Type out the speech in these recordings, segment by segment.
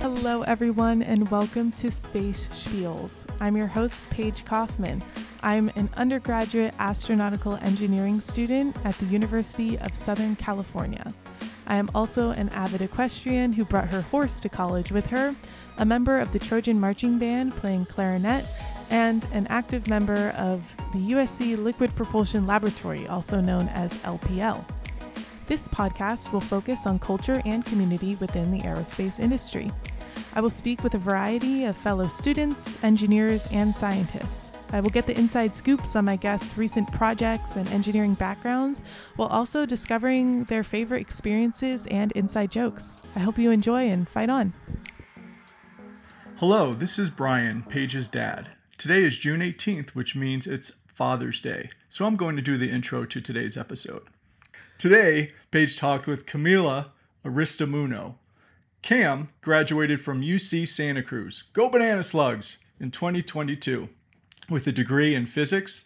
Hello, everyone, and welcome to Space Spiels. I'm your host, Paige Kaufman. I'm an undergraduate astronautical engineering student at the University of Southern California. I am also an avid equestrian who brought her horse to college with her, a member of the Trojan Marching Band playing clarinet, and an active member of the USC Liquid Propulsion Laboratory, also known as LPL. This podcast will focus on culture and community within the aerospace industry. I will speak with a variety of fellow students, engineers, and scientists. I will get the inside scoops on my guests' recent projects and engineering backgrounds, while also discovering their favorite experiences and inside jokes. I hope you enjoy and fight on. Hello, this is Brian, Paige's dad. Today is June 18th, which means it's Father's Day, so I'm going to do the intro to today's episode. Today, Paige talked with Camila Aristimuno. Cam graduated from UC Santa Cruz, go banana slugs, in 2022 with a degree in physics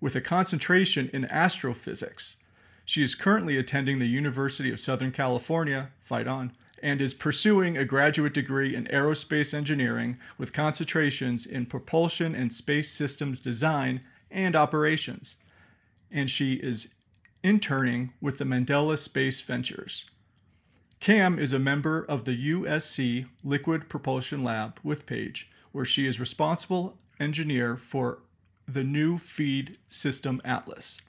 with a concentration in astrophysics. She is currently attending the University of Southern California, fight on, and is pursuing a graduate degree in aerospace engineering with concentrations in propulsion and space systems design and operations. And she is interning with the Mandela Space Ventures. Cam is a member of the USC Liquid Propulsion Lab with Paige, where she is responsible engineer for the new feed system Atlas.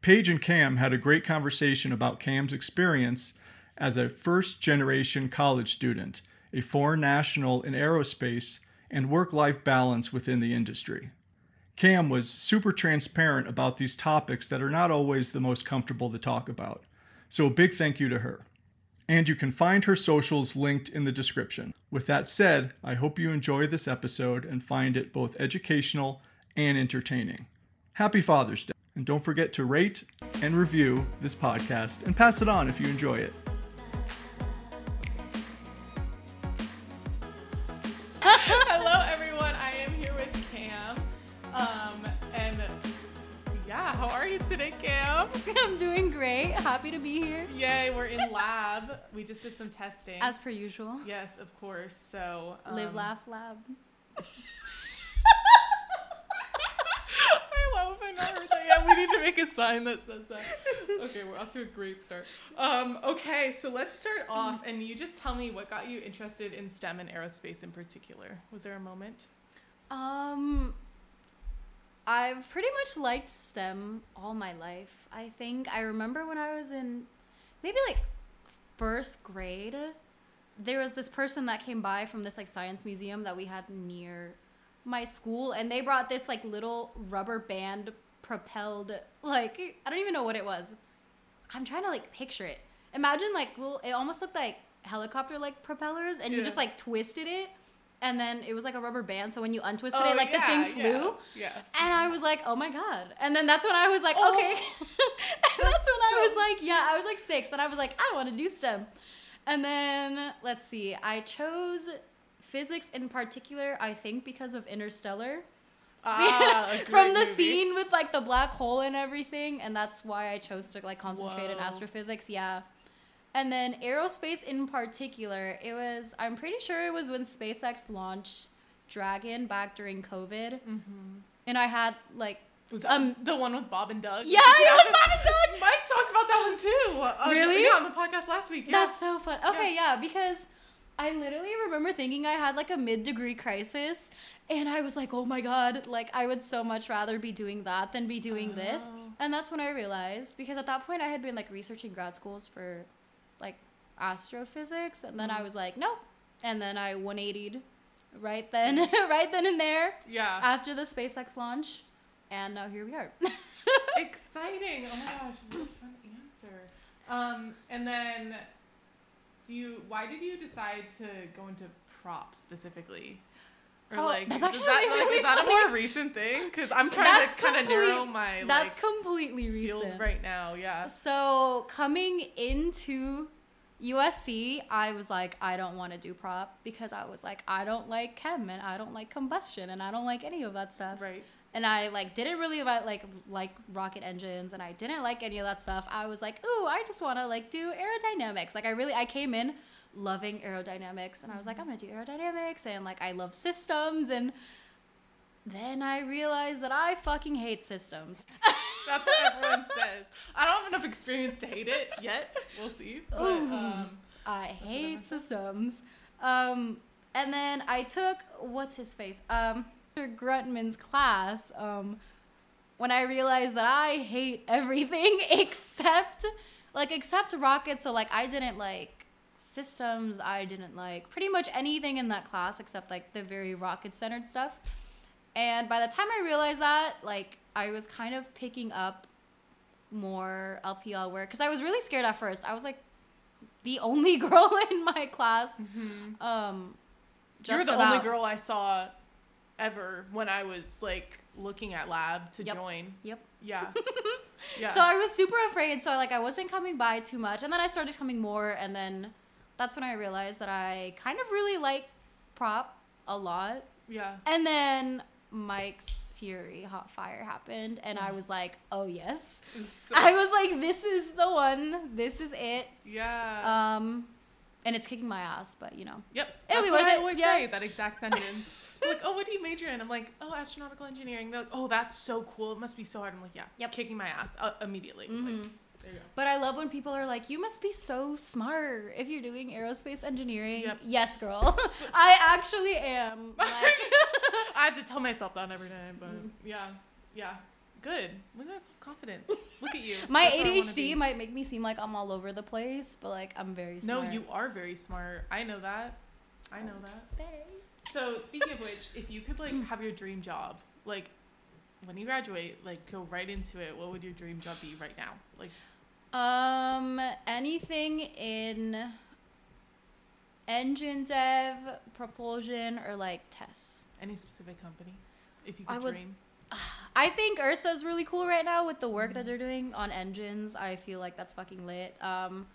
Paige and Cam had a great conversation about Cam's experience as a first generation college student, a foreign national in aerospace, and work life balance within the industry. Cam was super transparent about these topics that are not always the most comfortable to talk about. So, a big thank you to her. And you can find her socials linked in the description. With that said, I hope you enjoy this episode and find it both educational and entertaining. Happy Father's Day. And don't forget to rate and review this podcast and pass it on if you enjoy it. Yeah, how are you today, Cam? I'm doing great. Happy to be here. Yay, we're in lab. We just did some testing. As per usual. yes, of course. So um, Live, laugh, lab. I love it. I heard that. Yeah, we need to make a sign that says that. Okay, we're off to a great start. Um, okay, so let's start off, and you just tell me what got you interested in STEM and aerospace in particular. Was there a moment? Um, I've pretty much liked STEM all my life. I think I remember when I was in maybe like first grade, there was this person that came by from this like science museum that we had near my school, and they brought this like little rubber band propelled like I don't even know what it was. I'm trying to like picture it. Imagine like little, it almost looked like helicopter like propellers, and you just like twisted it, and then it was like a rubber band. So when you untwisted Oh, it, like the thing flew. Yeah. Yes. And I was like, oh my God. And then that's when I was like, Oh, okay. and that's, that's when I was like, yeah, I was like six. And I was like, I want to do STEM. And then, let's see, I chose physics in particular, I think because of Interstellar. Ah, From the movie. scene with like the black hole and everything. And that's why I chose to like concentrate in astrophysics. Yeah. And then aerospace in particular, it was, I'm pretty sure it was when SpaceX launched Dragon back during COVID. And I had like Was that Um, the one with Bob and Doug? Yeah, Did you it was Bob and Doug. Mike talked about that one too. Uh, Really? Yeah, on the podcast last week. Yeah. That's so fun. Okay, yeah. because I literally remember thinking I had like a mid degree crisis. And I was like, oh my God, like I would so much rather be doing that than be doing this. Oh. And that's when I realized, because at that point I had been like researching grad schools for like astrophysics. And then I was like, nope. And then I 180'd right then, right then and there yeah. after the SpaceX launch. And now here we are. Exciting. Oh my gosh, what a fun answer. Um, and then, do you? Why did you decide to go into prop specifically? Or Oh, like, that's actually that, like, is that a more recent thing? Because I'm trying That's to kind of narrow my That's like completely recent. field right now. Yeah. So coming into USC, I was like, I don't want to do prop because I was like, I don't like chem and I don't like combustion and I don't like any of that stuff. Right. and I like didn't really li- like like rocket engines and I didn't like any of that stuff. I was like, "Ooh, I just want to like do aerodynamics." Like I really I came in loving aerodynamics and I was like, "I'm to do aerodynamics." And like I love systems and then I realized that I fucking hate systems. That's what everyone says. I don't have enough experience to hate it yet. We'll see. But, um, I hate systems. Um, and then I took what's his face? Um, Mr. Gruntman's class. Um, when I realized that I hate everything except like except rockets. So like I didn't like systems. I didn't like pretty much anything in that class except like the very rocket centered stuff. And by the time I realized that, like I was kind of picking up more LPL work because I was really scared at first. I was like the only girl in my class. Um, you were just the only girl I saw ever when I was like looking at lab to Yep. join. Yep. Yeah. yeah. So I was super afraid. So like I wasn't coming by too much, and then I started coming more, and then that's when I realized that I kind of really like prop a lot. yeah. And then Mike's Fury Hot Fire happened, and I was like, oh yes. So- I was like, this is the one. This is it. yeah. Um, and it's kicking my ass, but you know. Yep. It'll That's what I it, always yeah. say, that exact sentence. Like, oh, what do you major in? I'm like, oh, astronautical engineering. They're like, oh, that's so cool. It must be so hard. I'm like, yeah. Yep. Kicking my ass uh, immediately. Like, Mhm. There you go. But I love when people are like, you must be so smart if you're doing aerospace engineering. Yep. Yes, girl. I actually am. Like, I have to tell myself that every day, but mm. yeah, yeah. Good. Look at that self confidence. Look at you. my That's where I wanna ADHD might make me seem like I'm all over the place, but like I'm very smart. No, you are very smart. I know that. I know that. So speaking of which, if you could like have your dream job, like when you graduate, like go right into it, what would your dream job be right now? Like Um, anything in engine dev, propulsion, or like tests. any specific company, if you I could would- dream. I think Ursa's really cool right now with the work that Mhm. they're doing on engines. I feel like that's fucking lit. Um,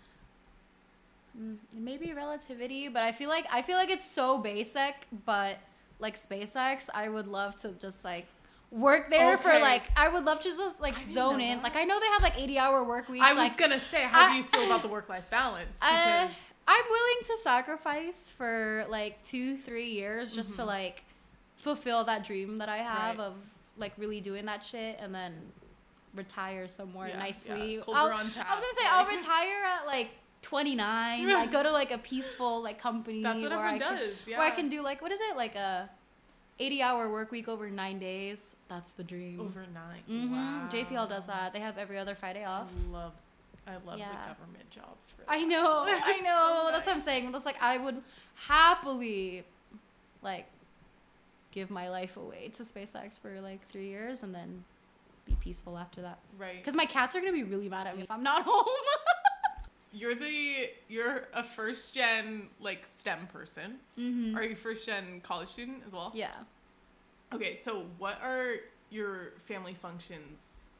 mm, maybe relativity, but I feel like I feel like it's so basic. But like SpaceX, I would love to just like work there for like I would love to just like zone in. that. Like I know they have like eighty hour work weeks. I was like, gonna say, how do you feel about the work life balance? uh, Because I'm willing to sacrifice for like two, three years just to Mhm. like fulfill that dream that I have Right. of like really doing that shit and then retire somewhere Yeah, nicely. yeah. I'll- Colder on I was gonna say I'll retire at like 29, like go to like a peaceful like company that's what everyone I can, does. Yeah. where I can do like what is it like a 80 hour work week over nine days. That's the dream. overnight. hmm Wow. JPL does that. They have every other Friday off. I love, I love Yeah. the government jobs for. I that. know, I know. so That's what I'm saying. That's like I would happily, like, give my life away to SpaceX for like three years and then be peaceful after that. Right. Because my cats are gonna be really mad at me if I'm not home. You're the you're a first gen like STEM person. mm-hmm. Are you first gen college student as well? Yeah. Okay, so what are your family functions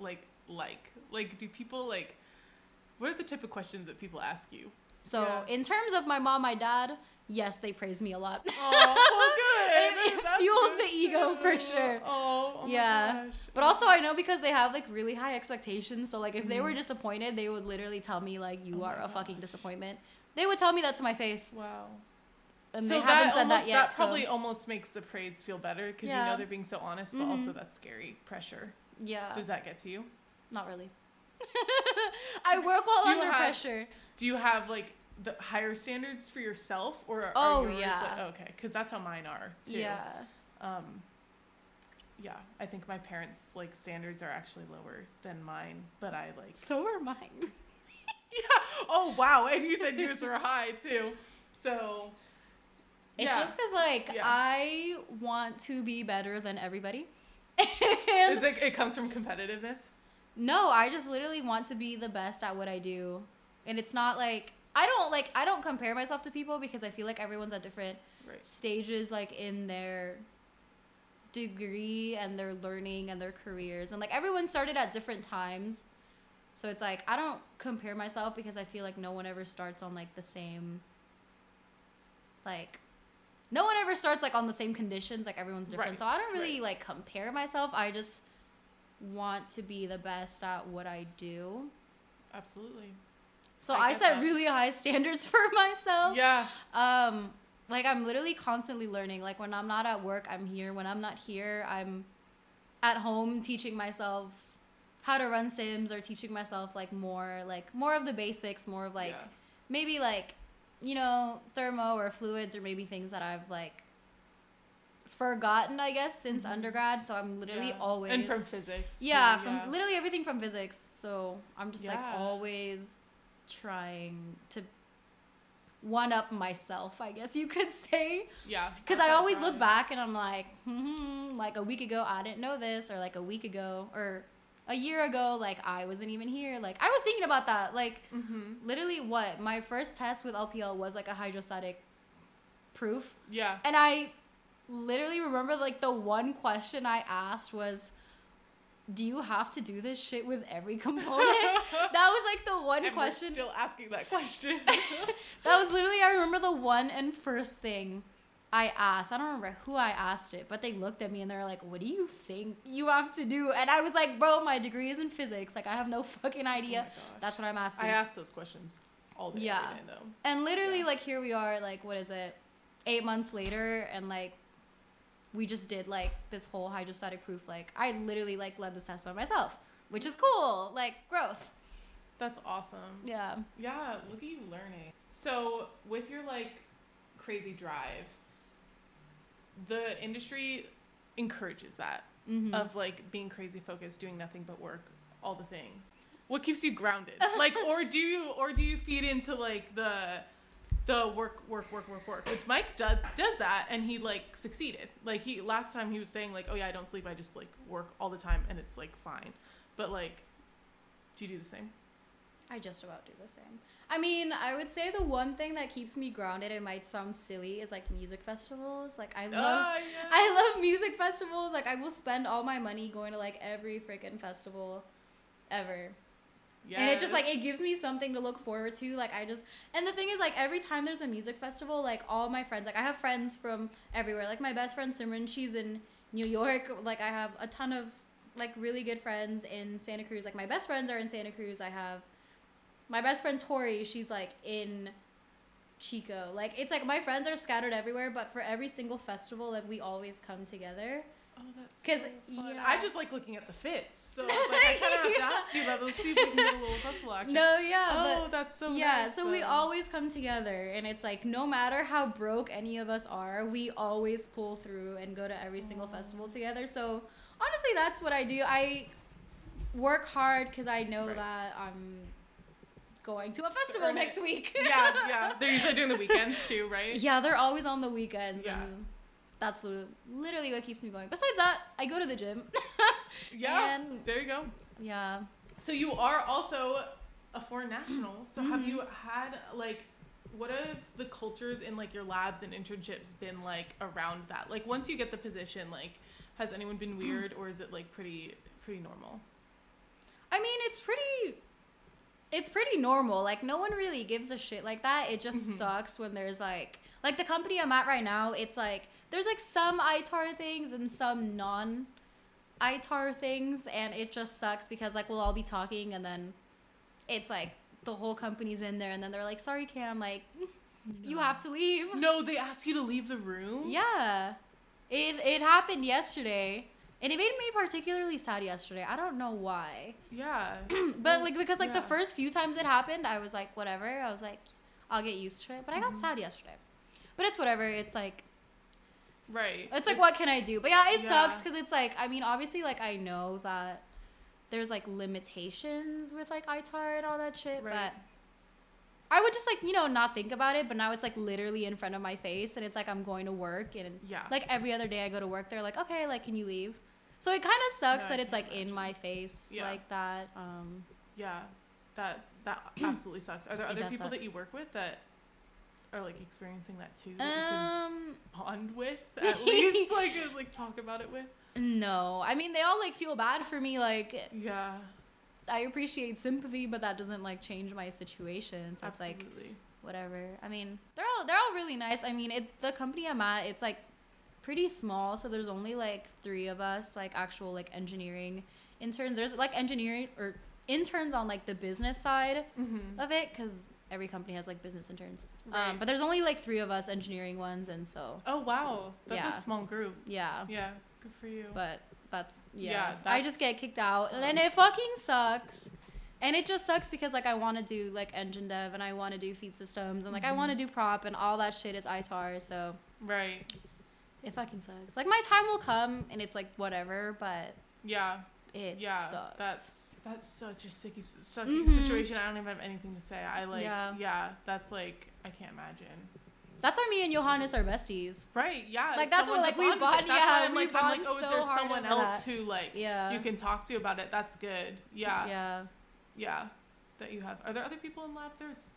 like like? Like do people like what are the type of questions that people ask you? So Yeah. in terms of my mom, my dad, yes, they praise me a lot. Oh, It- it fuels the ego for sure. Oh, oh my Yeah. gosh. But also, I know because they have like really high expectations. So like, if they were Mhm. disappointed, they would literally tell me like, "You Oh are a fucking disappointment." They would tell me that to my face, wow. and so they haven't that said almost, that yet. That probably so, almost makes the praise feel better because you know they're being so honest, but also Mhm. that's scary pressure. yeah, Does that get to you? not really. I work well under have- pressure. Do you have like the higher standards for yourself, or are Oh, yours yeah. like, okay? Because that's how mine are too. Yeah. Um, yeah, I think my parents' like standards are actually lower than mine, but I like. So are mine. Yeah. Oh wow, and you said yours were high too. So. It's yeah. just because like Yeah. I want to be better than everybody. and Is it? It comes from competitiveness. No, I just literally want to be the best at what I do. And it's not like I don't like I don't compare myself to people because I feel like everyone's at different Right. stages like in their degree and their learning and their careers and like everyone started at different times. So it's like I don't compare myself because I feel like no one ever starts on like the same like no one ever starts like on the same conditions. Like everyone's different, Right, so I don't really right. like compare myself. I just want to be the best at what I do. Absolutely. So I I, set that. really high standards for myself. Yeah. Um, like I'm literally constantly learning. Like when I'm not at work, I'm here. When I'm not here, I'm at home teaching myself how to run sims or teaching myself like more like more of the basics, more of like yeah. maybe like you know thermo or fluids or maybe things that I've like forgotten I guess since Mhm. undergrad. So I'm literally Yeah. always and from physics. too, yeah from literally everything from physics. So I'm just like always trying to one up myself, I guess you could say. yeah. Because I always look back and I'm like, hmm, like a week ago I didn't know this, or like a week ago, or a year ago, like I wasn't even here. Like I was thinking about that. Like Mhm. literally, what my first test with LPL was like a hydrostatic proof, Yeah. and I literally remember like the one question I asked was. Do you have to do this shit with every component? that was like the one And we're still asking that question. That was literally, I remember the one and first thing I asked. I don't remember who I asked it, but they looked at me and they were like, What do you think you have to do? And I was like, Bro, my degree is in physics. Like, I have no fucking oh idea. Oh. That's what I'm asking. I ask those questions all day, Yeah. day, though. and literally, Yeah. like, here we are, like, what is it? Eight months later, and like, we just did like this whole hydrostatic proof. Like, I literally like led this test by myself, which is cool. Like, growth. That's awesome. Yeah. Yeah, look at you learning. So, with your like crazy drive, the industry encourages that Mhm. of like being crazy focused, doing nothing but work, all the things. What keeps you grounded? like, or do you, or do you feed into like the, the work, work, work, work, work? Which Mike does does that, and he like succeeded. Like he last time he was saying like, oh yeah, I don't sleep, I just like work all the time, and it's like fine. But like, do you do the same? I just about do the same. I mean, I would say the one thing that keeps me grounded, it might sound silly, is like music festivals. Like I love Ah, yes. I love music festivals. Like I will spend all my money going to like every freaking festival ever. And it just like it gives me something to look forward to. Like I just and the thing is like every time there's a music festival, like all my friends, like I have friends from everywhere. Like my best friend Simran, she's in New York. Like I have a ton of like really good friends in Santa Cruz. Like my best friends are in Santa Cruz. I have my best friend Tori, she's like in Chico. Like it's like my friends are scattered everywhere, but for every single festival, like we always come together. Oh, that's 'Cause, so fun. yeah. I just like looking at the fits, so like I kind of have to ask you about those. See if we can get a little festival action. No, yeah, oh, but that's so yeah, nice, so we always come together, and it's like no matter how broke any of us are, we always pull through and go to every single festival together. So honestly, that's what I do. I work hard because I know Right. that I'm going to a festival earn it. next week. yeah, yeah. They're usually doing the weekends too, right? yeah, they're always on the weekends, Yeah. and that's literally, literally what keeps me going. Besides that, I go to the gym. Yeah. And- there you go. yeah. So you are also a foreign national. So have Mhm. you had like what have the cultures in like your labs and internships been like around that? Like once you get the position, like has anyone been weird or is it like pretty pretty normal? I mean, it's pretty. It's pretty normal. Like no one really gives a shit like that. It just Mhm. sucks when there's like like the company I'm at right now. It's like there's like some ITAR things and some non ITAR things, and it just sucks because like we'll all be talking and then it's like the whole company's in there, and then they're like, "Sorry, Cam, like you have to leave." No, they ask you to leave the room? Yeah, it it happened yesterday. And it made me particularly sad yesterday. I don't know why. Yeah. But like because like the first few times it happened, I was like whatever. I was like I'll get used to it. But I got Mhm. sad yesterday. But it's whatever. It's like right. it's like what can I do? But yeah, it Yeah. sucks because it's like I mean obviously like I know that there's like limitations with like ITAR and all that shit, Right. but I would just like you know not think about it. But now it's like literally in front of my face, and it's like I'm going to work, and Yeah. like every other day I go to work, they're like okay, like can you leave? So it kind of sucks No, I that it's like in my face Yeah. like that. Um, Yeah, that that absolutely sucks. Are there other people suck. that you work with that are like experiencing that too? That um. bond with at least, like uh, like talk about it with. No, I mean they all like feel bad for me. Like Yeah, I appreciate sympathy, but that doesn't like change my situation. So it's like whatever. I mean, they're all they're all really nice. I mean, it the company I'm at, it's like pretty small, so there's only like three of us, like actual like engineering interns. There's like engineering or interns on like the business side Mm-hmm. of it, because every company has like business interns. Right. Um, but there's only like three of us engineering ones, and so Oh wow, that's Yeah. a small group. yeah. Yeah, good for you. But that's yeah. Yeah, I just get kicked out, and it fucking sucks. And it just sucks because like I want to do like engine dev and I want to do feed systems and like I Mm-hmm. want to do prop and all that shit is ITAR. So right. it fucking sucks. Like my time will come and it's like whatever, but Yeah. It yeah. sucks. That's that's such a sticky, sucky Mhm. situation. I don't even have anything to say. I like. Yeah. Yeah. That's like I can't imagine. that's why me and Johannes are besties. Right. Yeah. Like, that's what, like, we bond yeah, why I'm we like, I'm like, oh, is so there someone else that. who like Yeah. you can talk to about it? That's good. Yeah. Yeah. Yeah. That you have. Are there other people in lab? There's.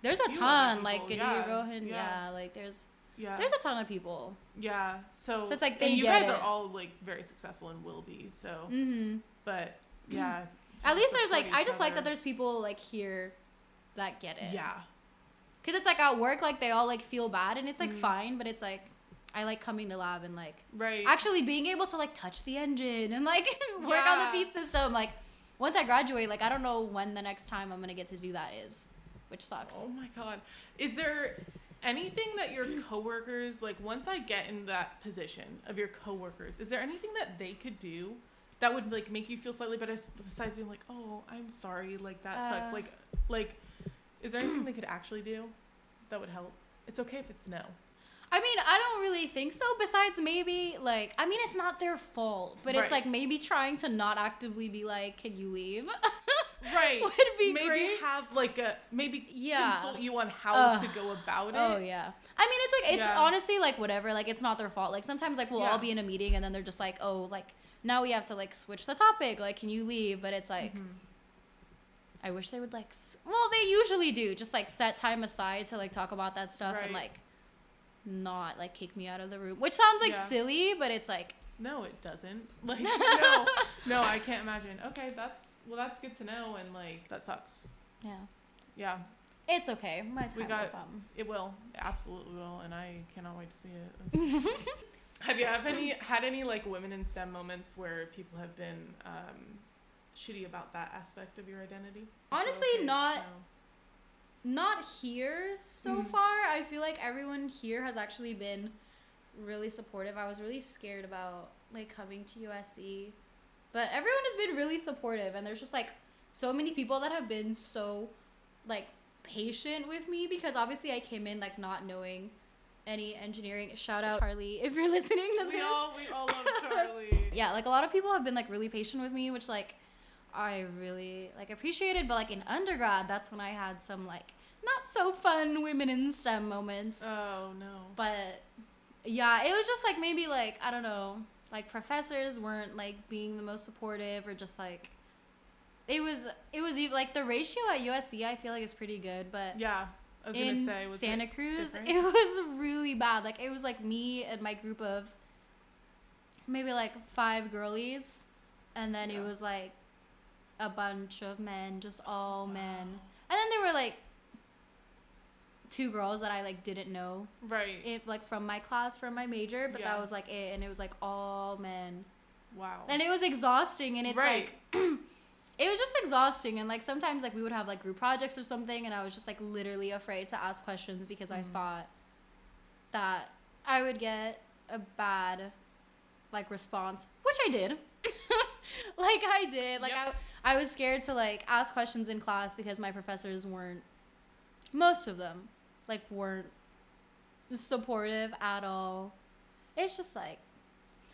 There's a ton like Gadir yeah, Rohan. yeah. Yeah. Like there's Yeah. there's a ton of people. yeah. So. So it's like and they you guys it. are all like very successful and will be. So. Mm-hmm. But yeah. At least there's like I just like that there's people like here that get it. Yeah. Cause it's like at work, like they all like feel bad, and it's like Mhm. fine, but it's like I like coming to lab and like Right. actually being able to like touch the engine and like work on the Yeah. feed system. Like once I graduate, like I don't know when the next time I'm gonna get to do that is, which sucks. Oh my god. Is there anything that your coworkers like once I get in that position of your coworkers, is there anything that they could do that would like make you feel slightly better besides being like, "Oh, I'm sorry, like that sucks." Uh. Like like is there anything they could actually do that would help? It's okay if it's no. I mean, I don't really think so. Besides, maybe like I mean, it's not their fault, but Right. it's like maybe trying to not actively be like, "Can you leave?" Right. Would be maybe great. have like a maybe Yeah. consult you on how to go about it. Oh yeah. I mean, it's like it's Yeah. honestly like whatever. Like it's not their fault. Like sometimes like we'll Yeah. all be in a meeting and then they're just like, oh, like now we have to like switch the topic. Like, can you leave? But it's like. Mhm. I wish they would like. Well, they usually do. Just like set time aside to like talk about that stuff and like not like kick me out of the room, which sounds like silly, but it's like No, it doesn't. Like no, no, I can't imagine. Okay, that's well, that's good to know, and like that sucks. yeah, Yeah, it's okay. My time We will got- come. it will, it absolutely will, and I cannot wait to see it. have you have any had any like women in STEM moments where people have been um, shitty about that aspect of your identity? Honestly, okay not- know? Not here so Mhm. far. I feel like everyone here has actually been really supportive. I was really scared about like coming to USC, but everyone has been really supportive, and there's just like so many people that have been so like patient with me because obviously I came in like not knowing any engineering. Shout out Charlie if you're listening to We this. all we all love Charlie. yeah, like a lot of people have been like really patient with me, which like I really like appreciated. But like in undergrad, that's when I had some like not so fun women in STEM moments. Oh no. But yeah, it was just like maybe like I don't know, like professors weren't like being the most supportive or just like it was it was even like the ratio at USC I feel like is pretty good, but Yeah, I was in gonna say was Santa it Cruz, different? it was really bad. Like it was like me and my group of maybe like five girlies, and then it was like a bunch of men, just all men, and then there were like two girls that I like didn't know right. if like from my class from my major, but Yeah. that was like it, and it was like all men, wow. and it was exhausting, and it's Right. like. It was just exhausting, and like sometimes like we would have like group projects or something, and I was just like literally afraid to ask questions because I Mhm. thought that I would get a bad like response, which I did. like I did. Like Yep. I I was scared to like ask questions in class because my professors weren't most of them like weren't supportive at all. It's just like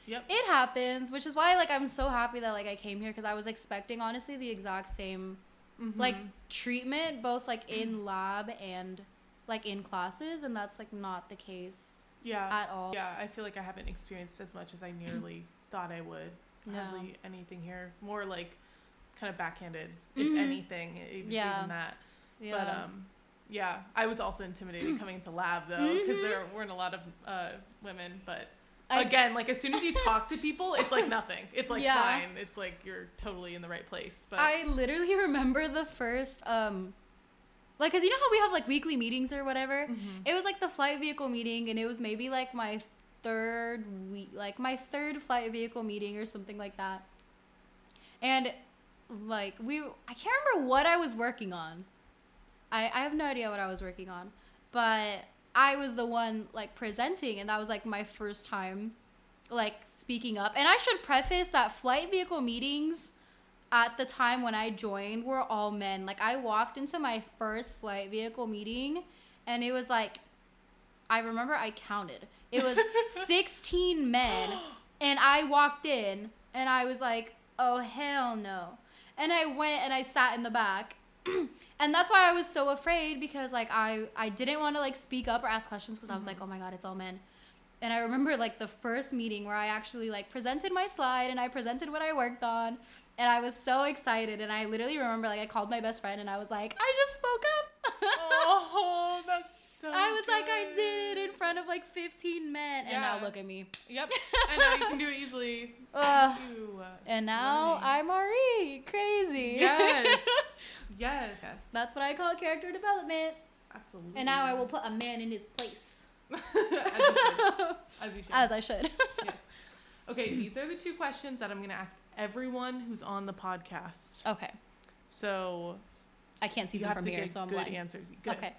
Yep. it happens, which is why like I'm so happy that like I came here because I was expecting honestly the exact same like Mhm. treatment both like in lab and like in classes and that's like not the case yeah. at all. Yeah, I feel like I haven't experienced as much as I nearly thought I would. No. Hardly anything here. More like kind of backhanded, if Mhm. anything, even, Yeah. even that. Yeah. But um, yeah, I was also intimidated coming into lab though, because there weren't a lot of uh, women. But I- again, like as soon as you talk to people, it's like nothing. It's like Yeah. fine. It's like you're totally in the right place. But I literally remember the first um like, cause you know how we have like weekly meetings or whatever. Mhm. It was like the flight vehicle meeting, and it was maybe like my third week, like my third flight vehicle meeting or something like that. And like we, I can't remember what I was working on. I I have no idea what I was working on, but I was the one like presenting, and that was like my first time, like speaking up. And I should preface that flight vehicle meetings at the time when I joined were all men. Like I walked into my first flight vehicle meeting and it was like I remember I counted. It was 16 men and I walked in and I was like, "Oh hell no." And I went and I sat in the back. and that's why I was so afraid because like I I didn't want to like speak up or ask questions because I was like, "Oh my god, it's all men." And I remember like the first meeting where I actually like presented my slide and I presented what I worked on and I was so excited and I literally remember like I called my best friend and I was like, I just spoke up. oh, that's so. I was like, I did it in front of like 15 men, and now look at me. Yep. and now you can do it easily. Uh, and now learning. I'm Marie, crazy. Yes. yes. Yes. That's what I call character development. absolutely. And now I will put a man in his place, As you should. As you should. as I should. yes. Okay, these are the two questions that I'm going to ask everyone who's on the podcast. okay, So I can't see you them from here, so I'm good like, answers. Good. okay.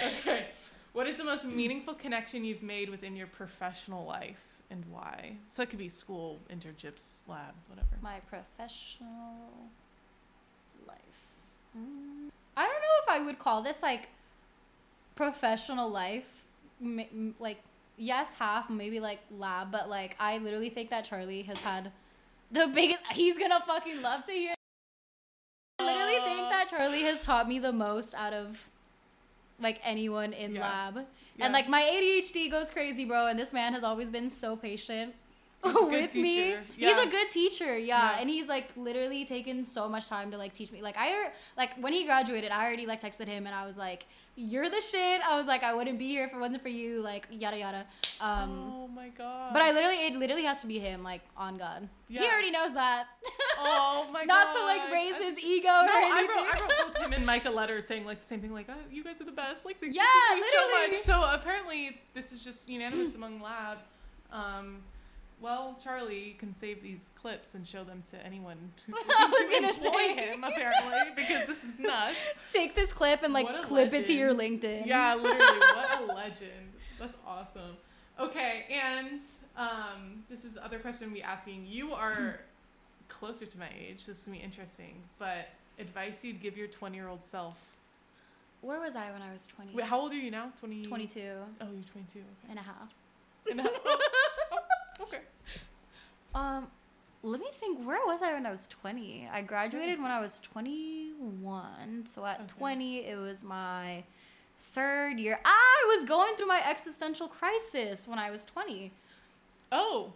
Okay. What is the most meaningful connection you've made within your professional life and why? So it could be school, internships, lab, whatever. My professional. I don't know if I would call this like professional life. M- like, yes, half, maybe like lab, but like, I literally think that Charlie has had the biggest. He's gonna fucking love to hear. I literally think that Charlie has taught me the most out of like anyone in Yeah. lab. Yeah. And like my ADHD goes crazy, bro. And this man has always been so patient He's a good with me. teacher. He's a good teacher, yeah. Yeah. And he's like literally taken so much time to like teach me. Like I like when he graduated, I already like texted him and I was like, "You're the shit." I was like, "I wouldn't be here if it wasn't for you." Like yada yada. Um, oh my god. but I literally it literally has to be him. Like on God, yeah. he already knows that. Oh my god. Not to like raise I- his ego No, or I anything. wrote, I wrote both him and Mike a letter saying like the same thing, like, oh, you guys are the best. Like, they Yeah, so much. So apparently, this is just unanimous among lab. Um, well, Charlie can save these clips and show them to anyone was to employ say. him, apparently, because this is nuts. Take this clip and like a clip it to your. LinkedIn. Yeah, literally, what a legend. That's awesome. Okay, and um, this is the other question we're asking. You are closer to my age. This is gonna be interesting. But advice you'd give your twenty-year-old self. Where was I when I was 20? Wait, how old are you now? Twenty. 22 Oh, you're twenty-two. and a half. Okay. And- oh, okay. Um, let me think. Where was I when I was 20? I graduated when I was 21. So at Okay. 20, it was my third year. I was going through my existential crisis when I was 20. Oh,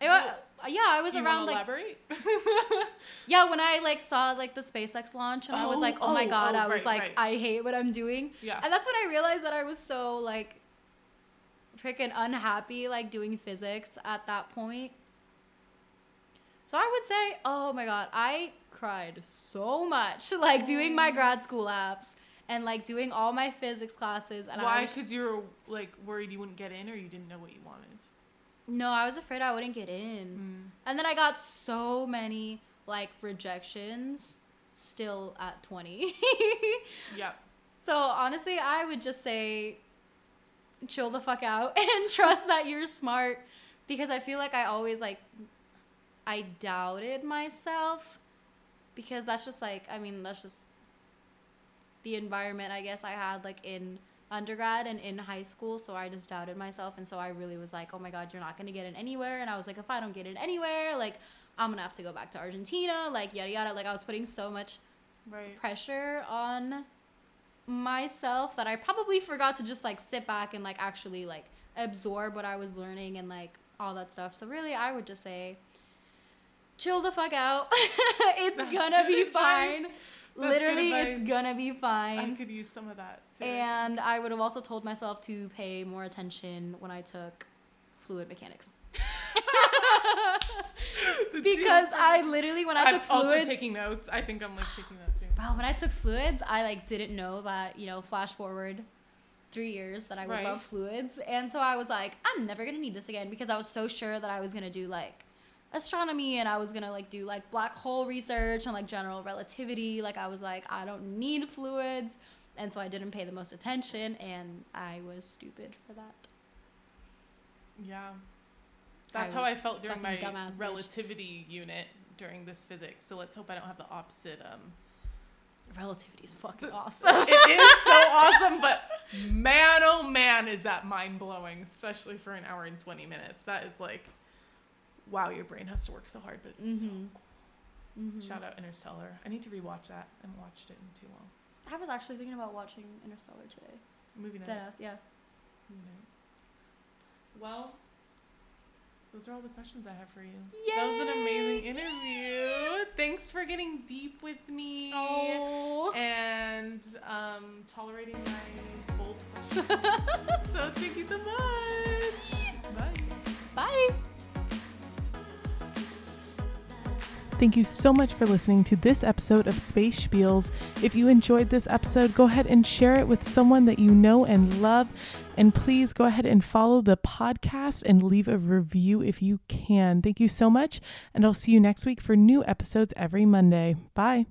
It wa- yeah, I was around like elaborate? yeah when I like saw like the SpaceX launch and I was Oh, like, oh my oh, god, oh, I was right, like, right. I hate what I'm doing. yeah. And that's when I realized that I was so like freaking unhappy like doing physics at that point. So I would say, oh my god, I cried so much like doing my grad school apps and like doing all my physics classes and I Why? Because you were like worried you wouldn't get in, or you didn't know what you wanted. no, I was afraid I wouldn't get in. Mm. And then I got so many like rejections still at 20. Yeah. So honestly, I would just say chill the fuck out and trust that you're smart because I feel like I always like I doubted myself because that's just like I mean that's just the environment I guess I had like in undergrad and in high school so I just doubted myself and so I really was like oh my god you're not going to get in anywhere and I was like if I don't get in anywhere like I'm going to have to go back to Argentina like yada yada like I was putting so much Right. pressure on myself that I probably forgot to just like sit back and like actually like absorb what I was learning and like all that stuff. So really I would just say chill the fuck out. it's That's gonna be advice. fine. That's Literally it's gonna be fine. I could use some of that too. And I would have also told myself to pay more attention when I took fluid mechanics. Because I literally when I I'm took also taking notes. I think I'm like taking that too. Wow, when I took fluids, I like didn't know that, you know, flash forward three years that I would Right. love fluids. And so I was like, I'm never gonna need this again because I was so sure that I was gonna do like astronomy and I was gonna like do like black hole research and like general relativity. Like I was like, I don't need fluids. And so I didn't pay the most attention and I was stupid for that. Yeah. That's I how I felt during my dumbass bitch. relativity unit during this physics. So let's hope I don't have the opposite. Um, Relativity is fucking awesome. it is so awesome, but man, oh man, is that mind blowing, especially for an hour and 20 minutes. That is like, wow, your brain has to work so hard, but it's so Mhm. Mhm. Shout out Interstellar. I need to rewatch that. I haven't watched it in too long. I was actually thinking about watching Interstellar today. Movie night. Deadass, yeah. Movie night. Well, those are all the questions I have for you. Yay! That was an amazing interview. Thanks for getting deep with me. Oh. And um, tolerating my bold questions. so thank you so much. Bye. Bye. Thank you so much for listening to this episode of Space Spiels. If you enjoyed this episode, go ahead and share it with someone that you know and love. And please go ahead and follow the podcast and leave a review if you can. Thank you so much. And I'll see you next week for new episodes every Monday. Bye.